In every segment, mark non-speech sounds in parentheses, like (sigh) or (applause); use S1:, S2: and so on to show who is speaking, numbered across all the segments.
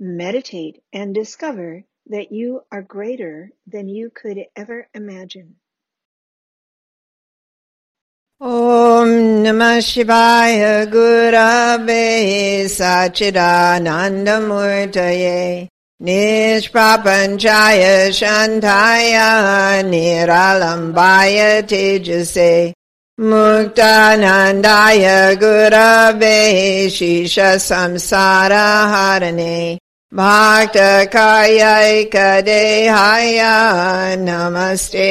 S1: Meditate and discover that you are greater than you could ever imagine.
S2: Om Namah Shivaya Gurave Sachidanandamurtaye Nishprapanchaya Shantaya Niralambaya Tejase Muktanandaya Gurave Shisha Samsara Harane भाटकायैकदेहाय नमस्ते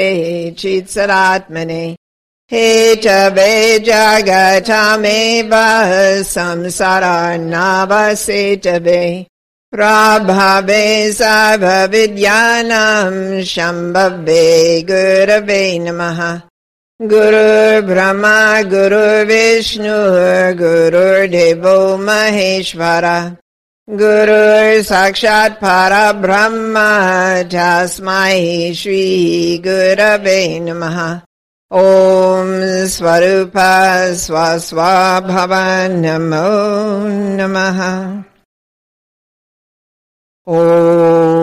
S2: चित्सरात्मने हे च जगथमेव संसारान्नावसेत वे प्राभवे सर्वविद्यानाम् शम्भवे गुरवे नमः गुरुर्ब्रह्मा गुरुर्विष्णुर्गुरुर्देवो महेश्वरः गुरुर्साक्षात् परब्रह्म तस्मै श्रीगुरवे नमः ॐ स्वरूप स्वस्वभव नमो नमः ॐ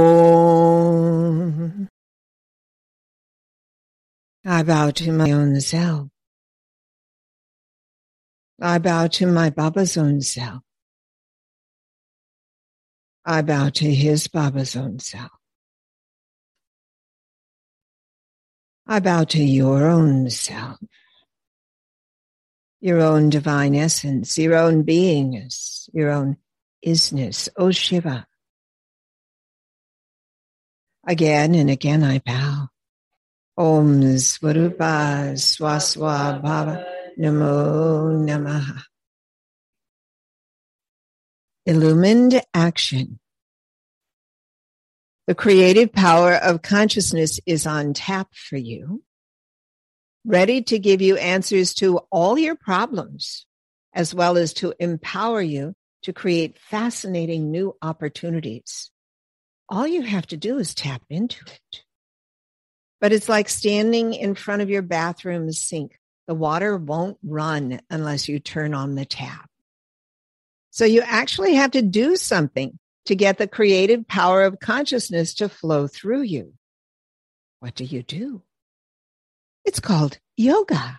S2: I bow to my own self. I bow to my Baba's own self. I bow to his Baba's own self. I bow to your own self, your own divine essence, your own beingness, your own isness, O Shiva. Again and again I bow. Om Svarupa Swaswa Bhava Namo Namaha. Illumined action. The creative power of consciousness is on tap for you, ready to give you answers to all your problems, as well as to empower you to create fascinating new opportunities. All you have to do is tap into it. But it's like standing in front of your bathroom sink. The water won't run unless you turn on the tap. So you actually have to do something to get the creative power of consciousness to flow through you. What do you do? It's called yoga.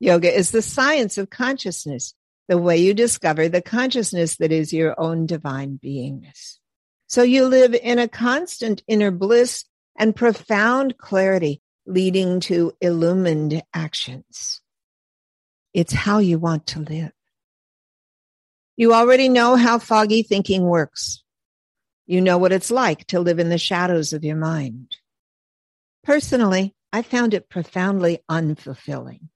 S2: Yoga is the science of consciousness, the way you discover the consciousness that is your own divine beingness. So you live in a constant inner bliss and profound clarity leading to illumined actions. It's how you want to live. You already know how foggy thinking works. You know what it's like to live in the shadows of your mind. Personally, I found it profoundly unfulfilling.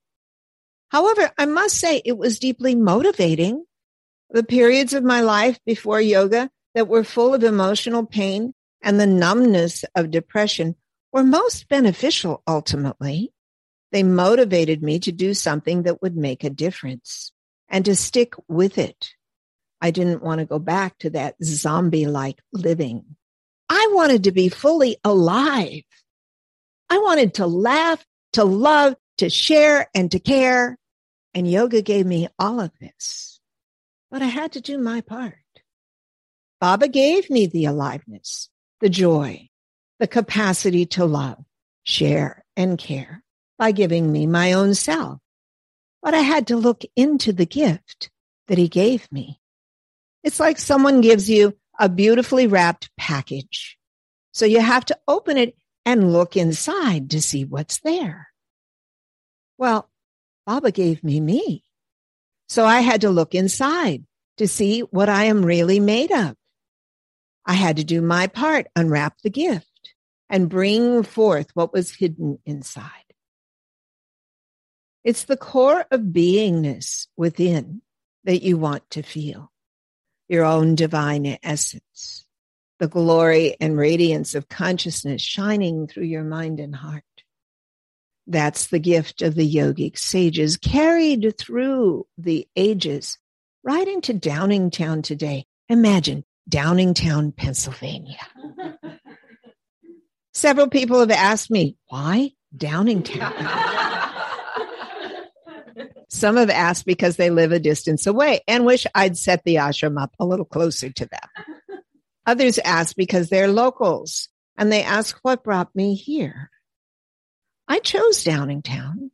S2: However, I must say it was deeply motivating. The periods of my life before yoga that were full of emotional pain and the numbness of depression were most beneficial ultimately. They motivated me to do something that would make a difference and to stick with it. I didn't want to go back to that zombie like living. I wanted to be fully alive. I wanted to laugh, to love, to share, and to care. And yoga gave me all of this. But I had to do my part. Baba gave me the aliveness, the joy, the capacity to love, share, and care by giving me my own self. But I had to look into the gift that he gave me. It's like someone gives you a beautifully wrapped package. So you have to open it and look inside to see what's there. Well, Baba gave me me. So I had to look inside to see what I am really made of. I had to do my part, unwrap the gift and bring forth what was hidden inside. It's the core of beingness within that you want to feel your own divine essence, the glory and radiance of consciousness shining through your mind and heart. That's the gift of the yogic sages carried through the ages right into Downingtown today. Imagine Downingtown, Pennsylvania. (laughs) Several people have asked me, why Downingtown? (laughs) Some have asked because they live a distance away and wish I'd set the ashram up a little closer to them. (laughs) Others ask because they're locals and they ask what brought me here. I chose Downingtown.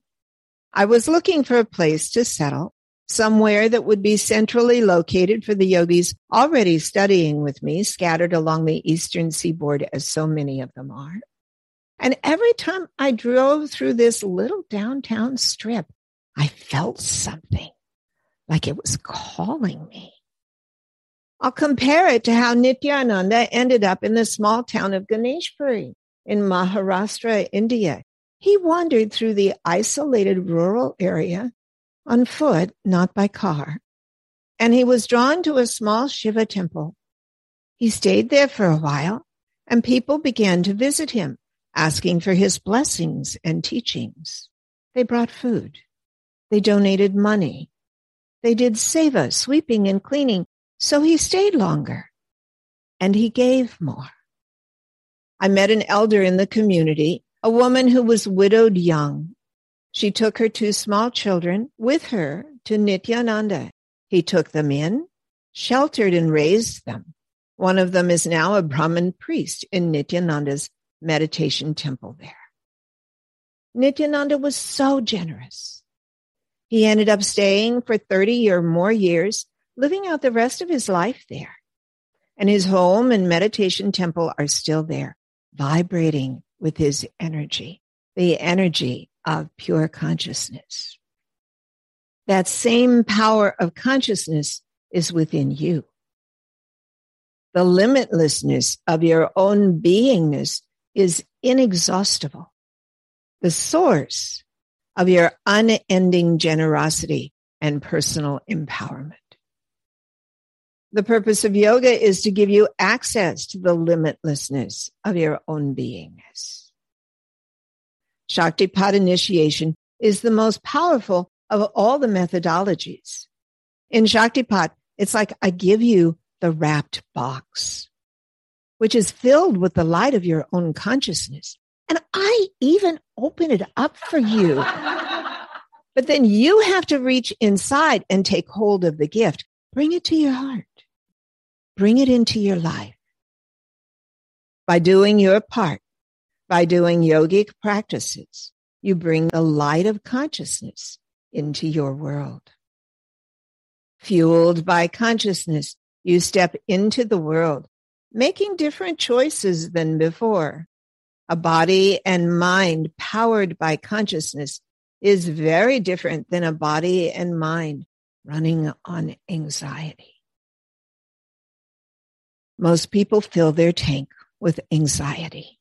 S2: I was looking for a place to settle, somewhere that would be centrally located for the yogis already studying with me, scattered along the eastern seaboard as so many of them are. And every time I drove through this little downtown strip, I felt something like it was calling me. I'll compare it to how Nityananda ended up in the small town of Ganeshpuri in Maharashtra, India. He wandered through the isolated rural area on foot, not by car, and he was drawn to a small Shiva temple. He stayed there for a while, and people began to visit him, asking for his blessings and teachings. They brought food. They donated money. They did seva, sweeping and cleaning, so he stayed longer. And he gave more. I met an elder in the community, a woman who was widowed young. She took her two small children with her to Nityananda. He took them in, sheltered and raised them. One of them is now a Brahmin priest in Nityananda's meditation temple there. Nityananda was so generous. He ended up staying for 30 or more years, living out the rest of his life there. And his home and meditation temple are still there, vibrating with his energy, the energy of pure consciousness. That same power of consciousness is within you. The limitlessness of your own beingness is inexhaustible. The source of your unending generosity and personal empowerment. The purpose of yoga is to give you access to the limitlessness of your own beingness. Shaktipat initiation is the most powerful of all the methodologies. In Shaktipat, it's like I give you the wrapped box, which is filled with the light of your own consciousness. And I even open it up for you. but then you have to reach inside and take hold of the gift. Bring it to your heart. Bring it into your life. By doing your part, by doing yogic practices, you bring the light of consciousness into your world. Fueled by consciousness, you step into the world, making different choices than before a body and mind powered by consciousness is very different than a body and mind running on anxiety. Most people fill their tank with anxiety.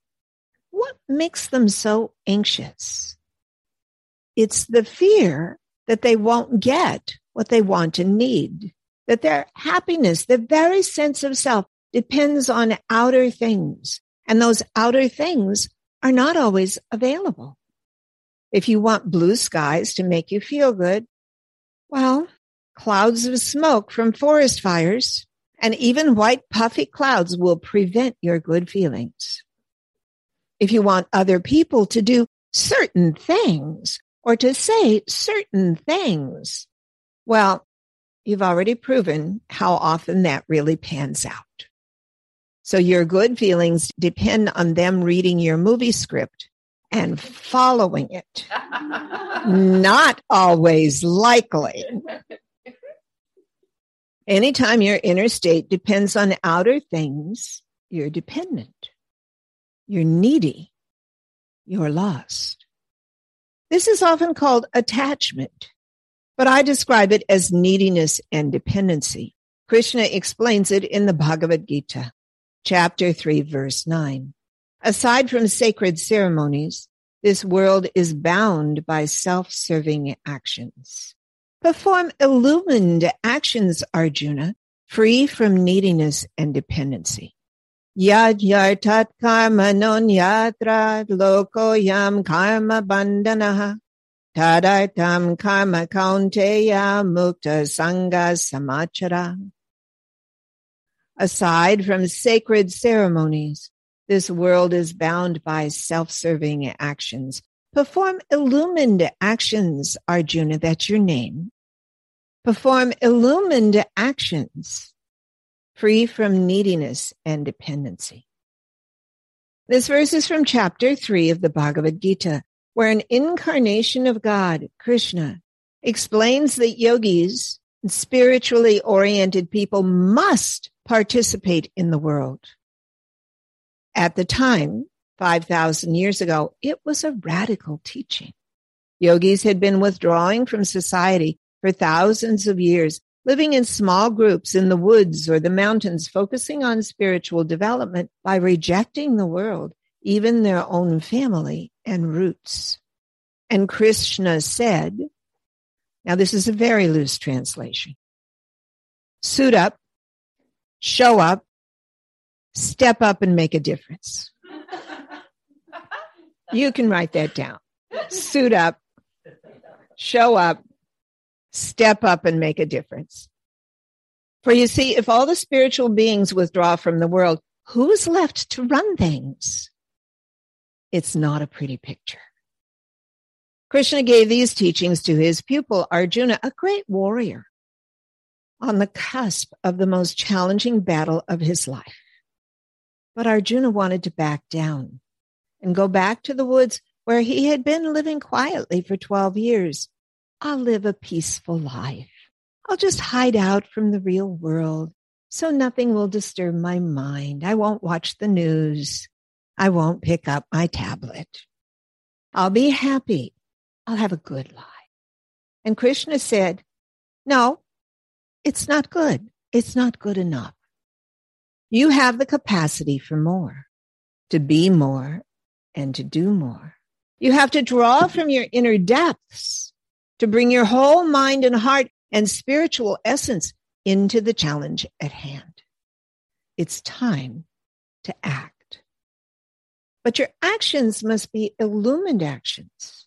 S2: What makes them so anxious? It's the fear that they won't get what they want and need, that their happiness, their very sense of self depends on outer things and those outer things are not always available. If you want blue skies to make you feel good, well, clouds of smoke from forest fires and even white puffy clouds will prevent your good feelings. If you want other people to do certain things or to say certain things, well, you've already proven how often that really pans out. So your good feelings depend on them reading your movie script and following it. Not always likely. Anytime your inner state depends on outer things, you're dependent. you're needy, you're lost. This is often called attachment, but I describe it as neediness and dependency. Krishna explains it in the Bhagavad Gita, chapter 3, verse 9. Aside from sacred ceremonies, this world is bound by self-serving actions. Perform illumined actions, Arjuna, free from neediness and dependency. Yajnartat karma non yatra loko yam karma bandanaha Tadartam karma kaunteya mukta sangha samachara. Aside from sacred ceremonies, this world is bound by self-serving actions. Perform illumined actions, Arjuna, that's your name. Perform illumined actions, free from neediness and dependency. This verse is from chapter three of the Bhagavad Gita where an incarnation of God, Krishna, explains that yogis spiritually oriented people must participate in the world. At the time, 5,000 years ago, it was a radical teaching. Yogis had been withdrawing from society for thousands of years, living in small groups in the woods or the mountains, focusing on spiritual development by rejecting the world even their own family and roots. And Krishna said, now this is a very loose translation, suit up, show up, step up and make a difference. you can write that down. Suit up, show up, step up and make a difference. For you see, if all the spiritual beings withdraw from the world, who's left to run things? It's not a pretty picture. Krishna gave these teachings to his pupil Arjuna, a great warrior, on the cusp of the most challenging battle of his life. But Arjuna wanted to back down and go back to the woods where he had been living quietly for 12 years. I'll live a peaceful life. I'll just hide out from the real world so nothing will disturb my mind. I won't watch the news. I won't pick up my tablet. I'll be happy. I'll have a good life. And Krishna said, no, it's not good. It's not good enough. You have the capacity for more, to be more and to do more. You have to draw from your inner depths to bring your whole mind and heart and spiritual essence into the challenge at hand. It's time to act. But your actions must be illumined actions.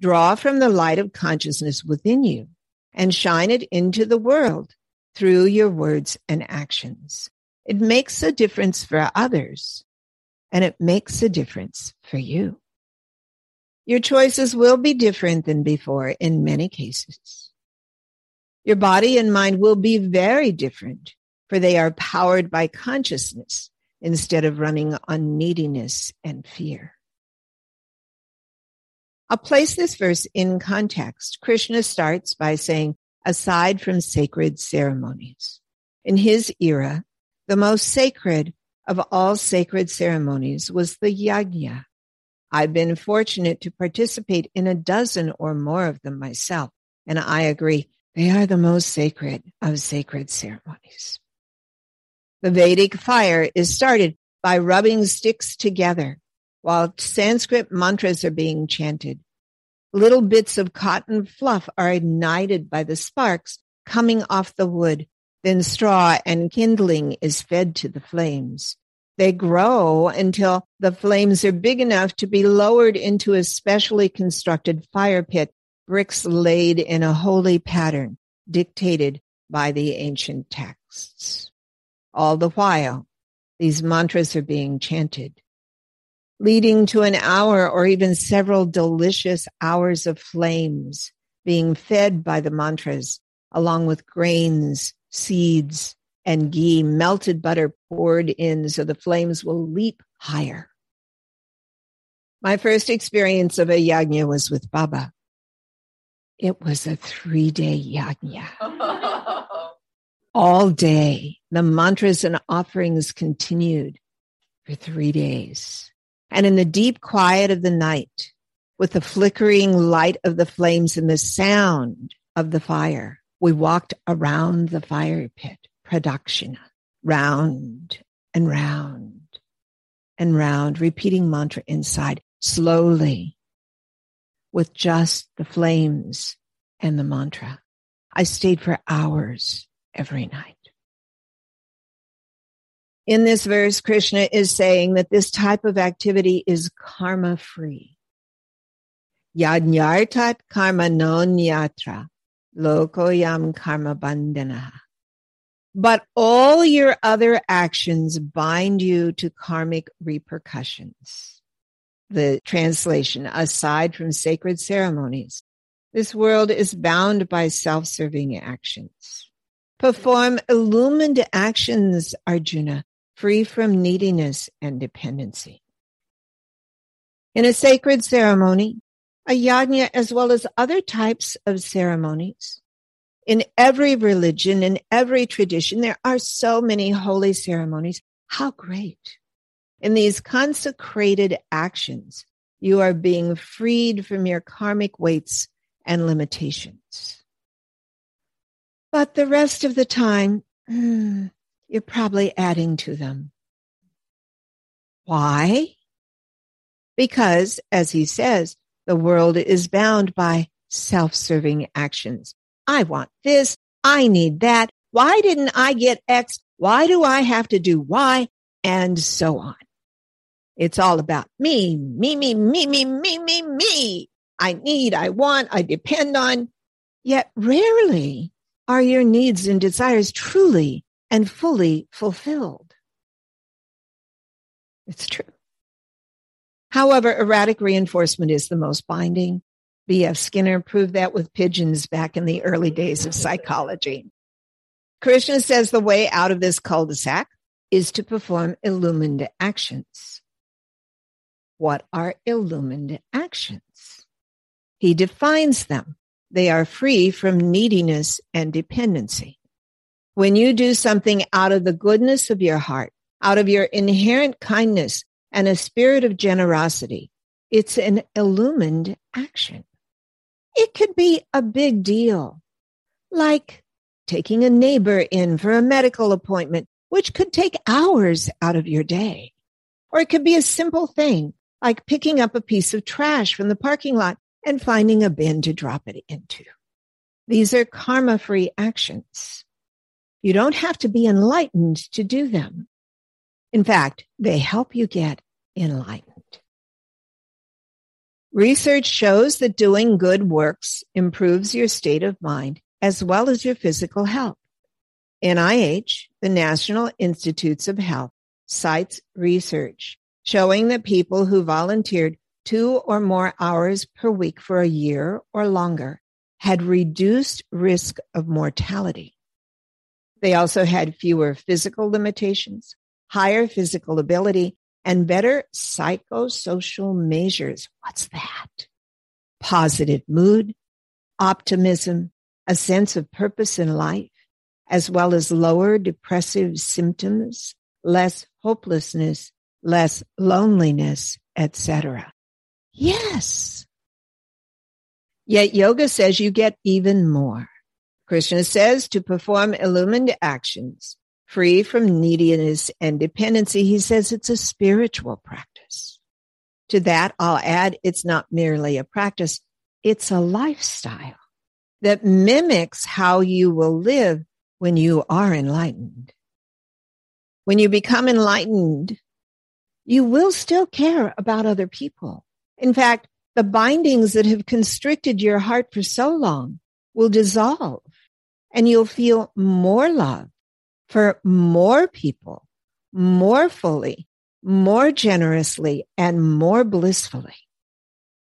S2: Draw from the light of consciousness within you and shine it into the world through your words and actions. It makes a difference for others and it makes a difference for you. Your choices will be different than before in many cases. Your body and mind will be very different for they are powered by consciousness instead of running on neediness and fear. I'll place this verse in context. Krishna starts by saying, aside from sacred ceremonies. In his era, the most sacred of all sacred ceremonies was the yajna. I've been fortunate to participate in a dozen or more of them myself, and I agree they are the most sacred of sacred ceremonies. The Vedic fire is started by rubbing sticks together while Sanskrit mantras are being chanted. Little bits of cotton fluff are ignited by the sparks coming off the wood. Then straw and kindling is fed to the flames. They grow until the flames are big enough to be lowered into a specially constructed fire pit, bricks laid in a holy pattern dictated by the ancient texts. All the while, these mantras are being chanted, leading to an hour or even several delicious hours of flames being fed by the mantras, along with grains, seeds, and ghee, melted butter poured in so the flames will leap higher. My first experience of a yajna was with Baba. It was a three day yajna. (laughs) all day. The mantras and offerings continued for three days. And in the deep quiet of the night, with the flickering light of the flames and the sound of the fire, we walked around the fire pit, pradakshina, round and round and round, repeating mantra inside slowly with just the flames and the mantra. I stayed for hours every night. In this verse, Krishna is saying that this type of activity is karma free. Yajnartat karma non yatra, lokoyam karma bandhana. But all your other actions bind you to karmic repercussions. The translation, aside from sacred ceremonies, this world is bound by self-serving actions. Perform illumined actions, Arjuna, free from neediness and dependency. In a sacred ceremony, a yajna as well as other types of ceremonies, in every religion, in every tradition, there are so many holy ceremonies. How great. In these consecrated actions, you are being freed from your karmic weights and limitations. But the rest of the time, hmm, you're probably adding to them. Why? Because, as he says, the world is bound by self-serving actions. I want this. I need that. Why didn't I get X? Why do I have to do Y? And so on. It's all about me, me, me, me, me, me, me, me. I need, I want, I depend on. Yet rarely are your needs and desires truly and fully fulfilled. It's true. However, erratic reinforcement is the most binding B.F. Skinner proved that with pigeons back in the early days of psychology. Krishna says the way out of this cul-de-sac is to perform illumined actions. What are illumined actions? He defines them. They are free from neediness and dependency. When you do something out of the goodness of your heart, out of your inherent kindness and a spirit of generosity, it's an illumined action. It could be a big deal, like taking a neighbor in for a medical appointment, which could take hours out of your day. Or it could be a simple thing, like picking up a piece of trash from the parking lot and finding a bin to drop it into. These are karma free actions. You don't have to be enlightened to do them. In fact, they help you get enlightened. Research shows that doing good works improves your state of mind as well as your physical health. NIH, the National Institutes of Health, cites research showing that people who volunteered two or more hours per week for a year or longer had reduced risk of mortality. They also had fewer physical limitations, higher physical ability, and better psychosocial measures. What's that? Positive mood, optimism, a sense of purpose in life, as well as lower depressive symptoms, less hopelessness, less loneliness, etc. Yes. Yet yoga says you get even more. Krishna says to perform illumined actions, free from neediness and dependency. He says it's a spiritual practice. To that, I'll add it's not merely a practice. It's a lifestyle that mimics how you will live when you are enlightened. When you become enlightened, you will still care about other people. In fact, the bindings that have constricted your heart for so long will dissolve and you'll feel more love for more people, more fully, more generously, and more blissfully.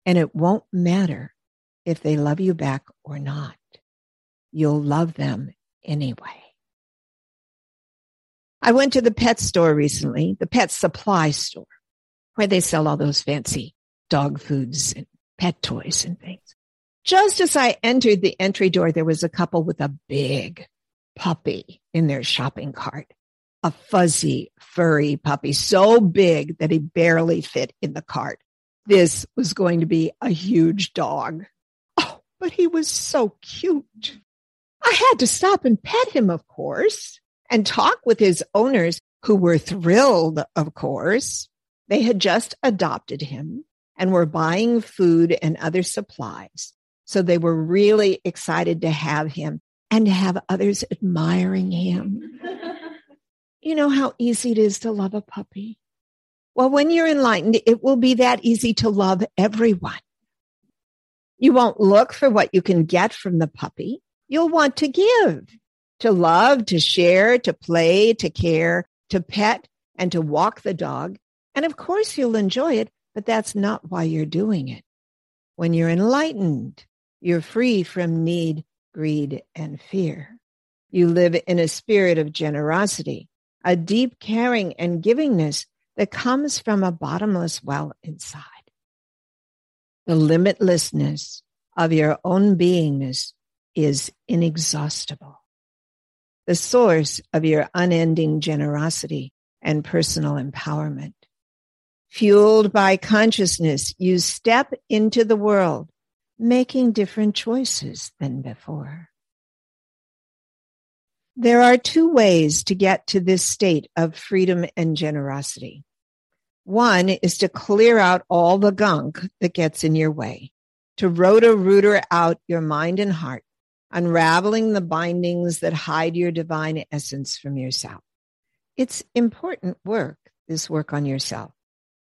S2: And it won't matter if they love you back or not. You'll love them anyway. I went to the pet store recently, the pet supply store, where they sell all those fancy dog foods and pet toys and things. Just as I entered the entry door, there was a couple with a big puppy in their shopping cart. a fuzzy, furry puppy, so big that he barely fit in the cart. This was going to be a huge dog. Oh, but he was so cute. I had to stop and pet him, of course, and talk with his owners who were thrilled, of course. They had just adopted him and were buying food and other supplies. So they were really excited to have him and to have others admiring him. (laughs) you know how easy it is to love a puppy? Well, when you're enlightened, it will be that easy to love everyone. You won't look for what you can get from the puppy. You'll want to give, to love, to share, to play, to care, to pet, and to walk the dog. And of course, you'll enjoy it, but that's not why you're doing it. When you're enlightened, you're free from need, greed, and fear. You live in a spirit of generosity, a deep caring and givingness that comes from a bottomless well inside. The limitlessness of your own beingness is inexhaustible. The source of your unending generosity and personal empowerment. Fueled by consciousness, you step into the world making different choices than before. There are two ways to get to this state of freedom and generosity. One is to clear out all the gunk that gets in your way, to rotor rooter out your mind and heart, unraveling the bindings that hide your divine essence from yourself. It's important work, this work on yourself,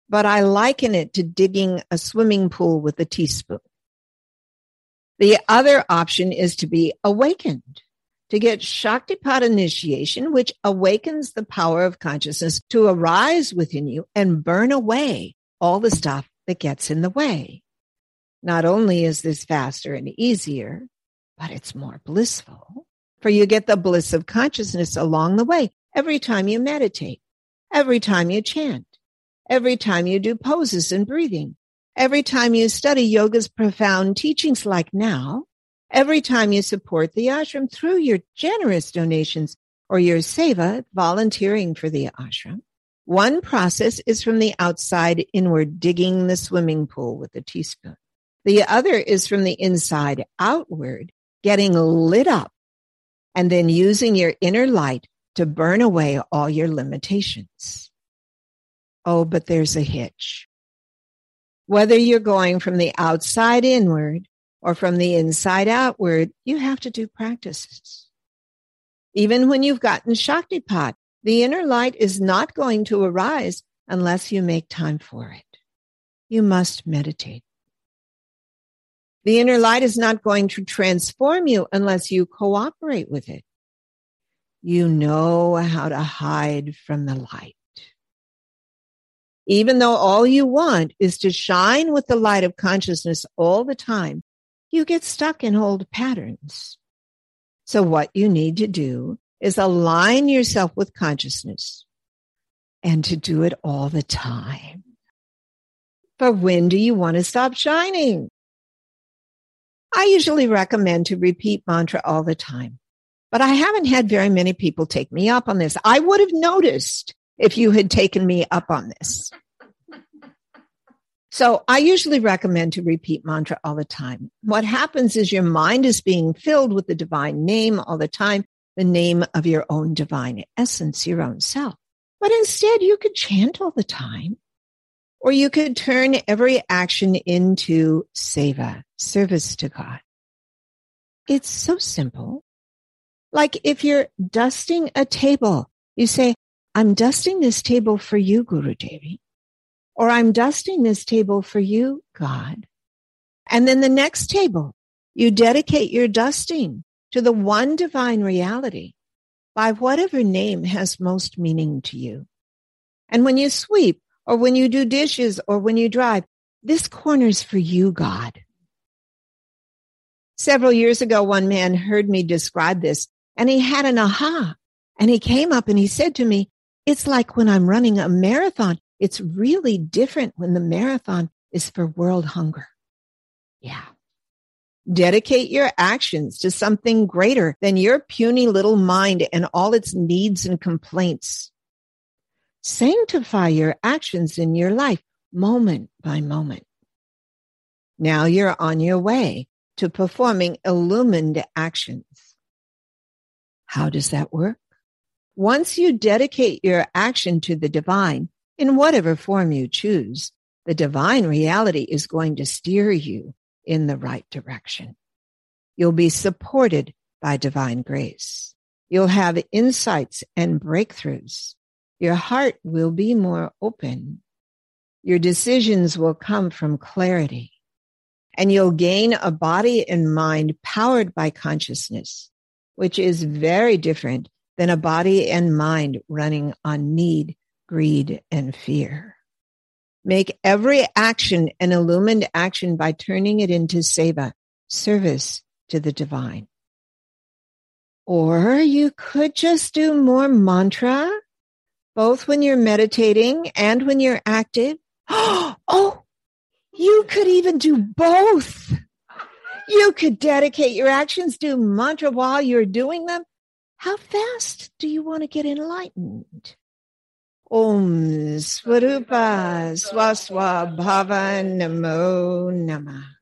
S2: but I liken it to digging a swimming pool with a teaspoon. The other option is to be awakened, to get Shaktipat initiation, which awakens the power of consciousness to arise within you and burn away all the stuff that gets in the way. Not only is this faster and easier, but it's more blissful. For you get the bliss of consciousness along the way every time you meditate, every time you chant, every time you do poses and breathing, Every time you study yoga's profound teachings like now, every time you support the ashram through your generous donations or your seva, volunteering for the ashram, one process is from the outside inward, digging the swimming pool with a teaspoon. The other is from the inside outward, getting lit up and then using your inner light to burn away all your limitations. Oh, but there's a hitch. Whether you're going from the outside inward or from the inside outward, you have to do practices. Even when you've gotten Shaktipat, the inner light is not going to arise unless you make time for it. You must meditate. The inner light is not going to transform you unless you cooperate with it. You know how to hide from the light even though all you want is to shine with the light of consciousness all the time, you get stuck in old patterns. So what you need to do is align yourself with consciousness and to do it all the time. But when do you want to stop shining? I usually recommend to repeat mantra all the time, but I haven't had very many people take me up on this. I would have noticed if you had taken me up on this. So I usually recommend to repeat mantra all the time. What happens is your mind is being filled with the divine name all the time, the name of your own divine essence, your own self. But instead you could chant all the time or you could turn every action into seva, service to God. It's so simple. Like if you're dusting a table, you say, I'm dusting this table for you, Gurudevi. Or I'm dusting this table for you, God. And then the next table, you dedicate your dusting to the one divine reality by whatever name has most meaning to you. And when you sweep or when you do dishes or when you drive, this corner's for you, God. Several years ago, one man heard me describe this and he had an aha and he came up and he said to me, it's like when I'm running a marathon. It's really different when the marathon is for world hunger. Yeah. Dedicate your actions to something greater than your puny little mind and all its needs and complaints. Sanctify your actions in your life moment by moment. Now you're on your way to performing illumined actions. How does that work? Once you dedicate your action to the divine in whatever form you choose, the divine reality is going to steer you in the right direction. You'll be supported by divine grace. You'll have insights and breakthroughs. Your heart will be more open. Your decisions will come from clarity and you'll gain a body and mind powered by consciousness, which is very different than a body and mind running on need, greed, and fear. Make every action an illumined action by turning it into seva, service to the divine. Or you could just do more mantra, both when you're meditating and when you're active. (gasps) Oh, you could even do both. You could dedicate your actions, do mantra while you're doing them. How fast do you want to get enlightened? Om Swarupa Swaswa Bhava Namo Namah.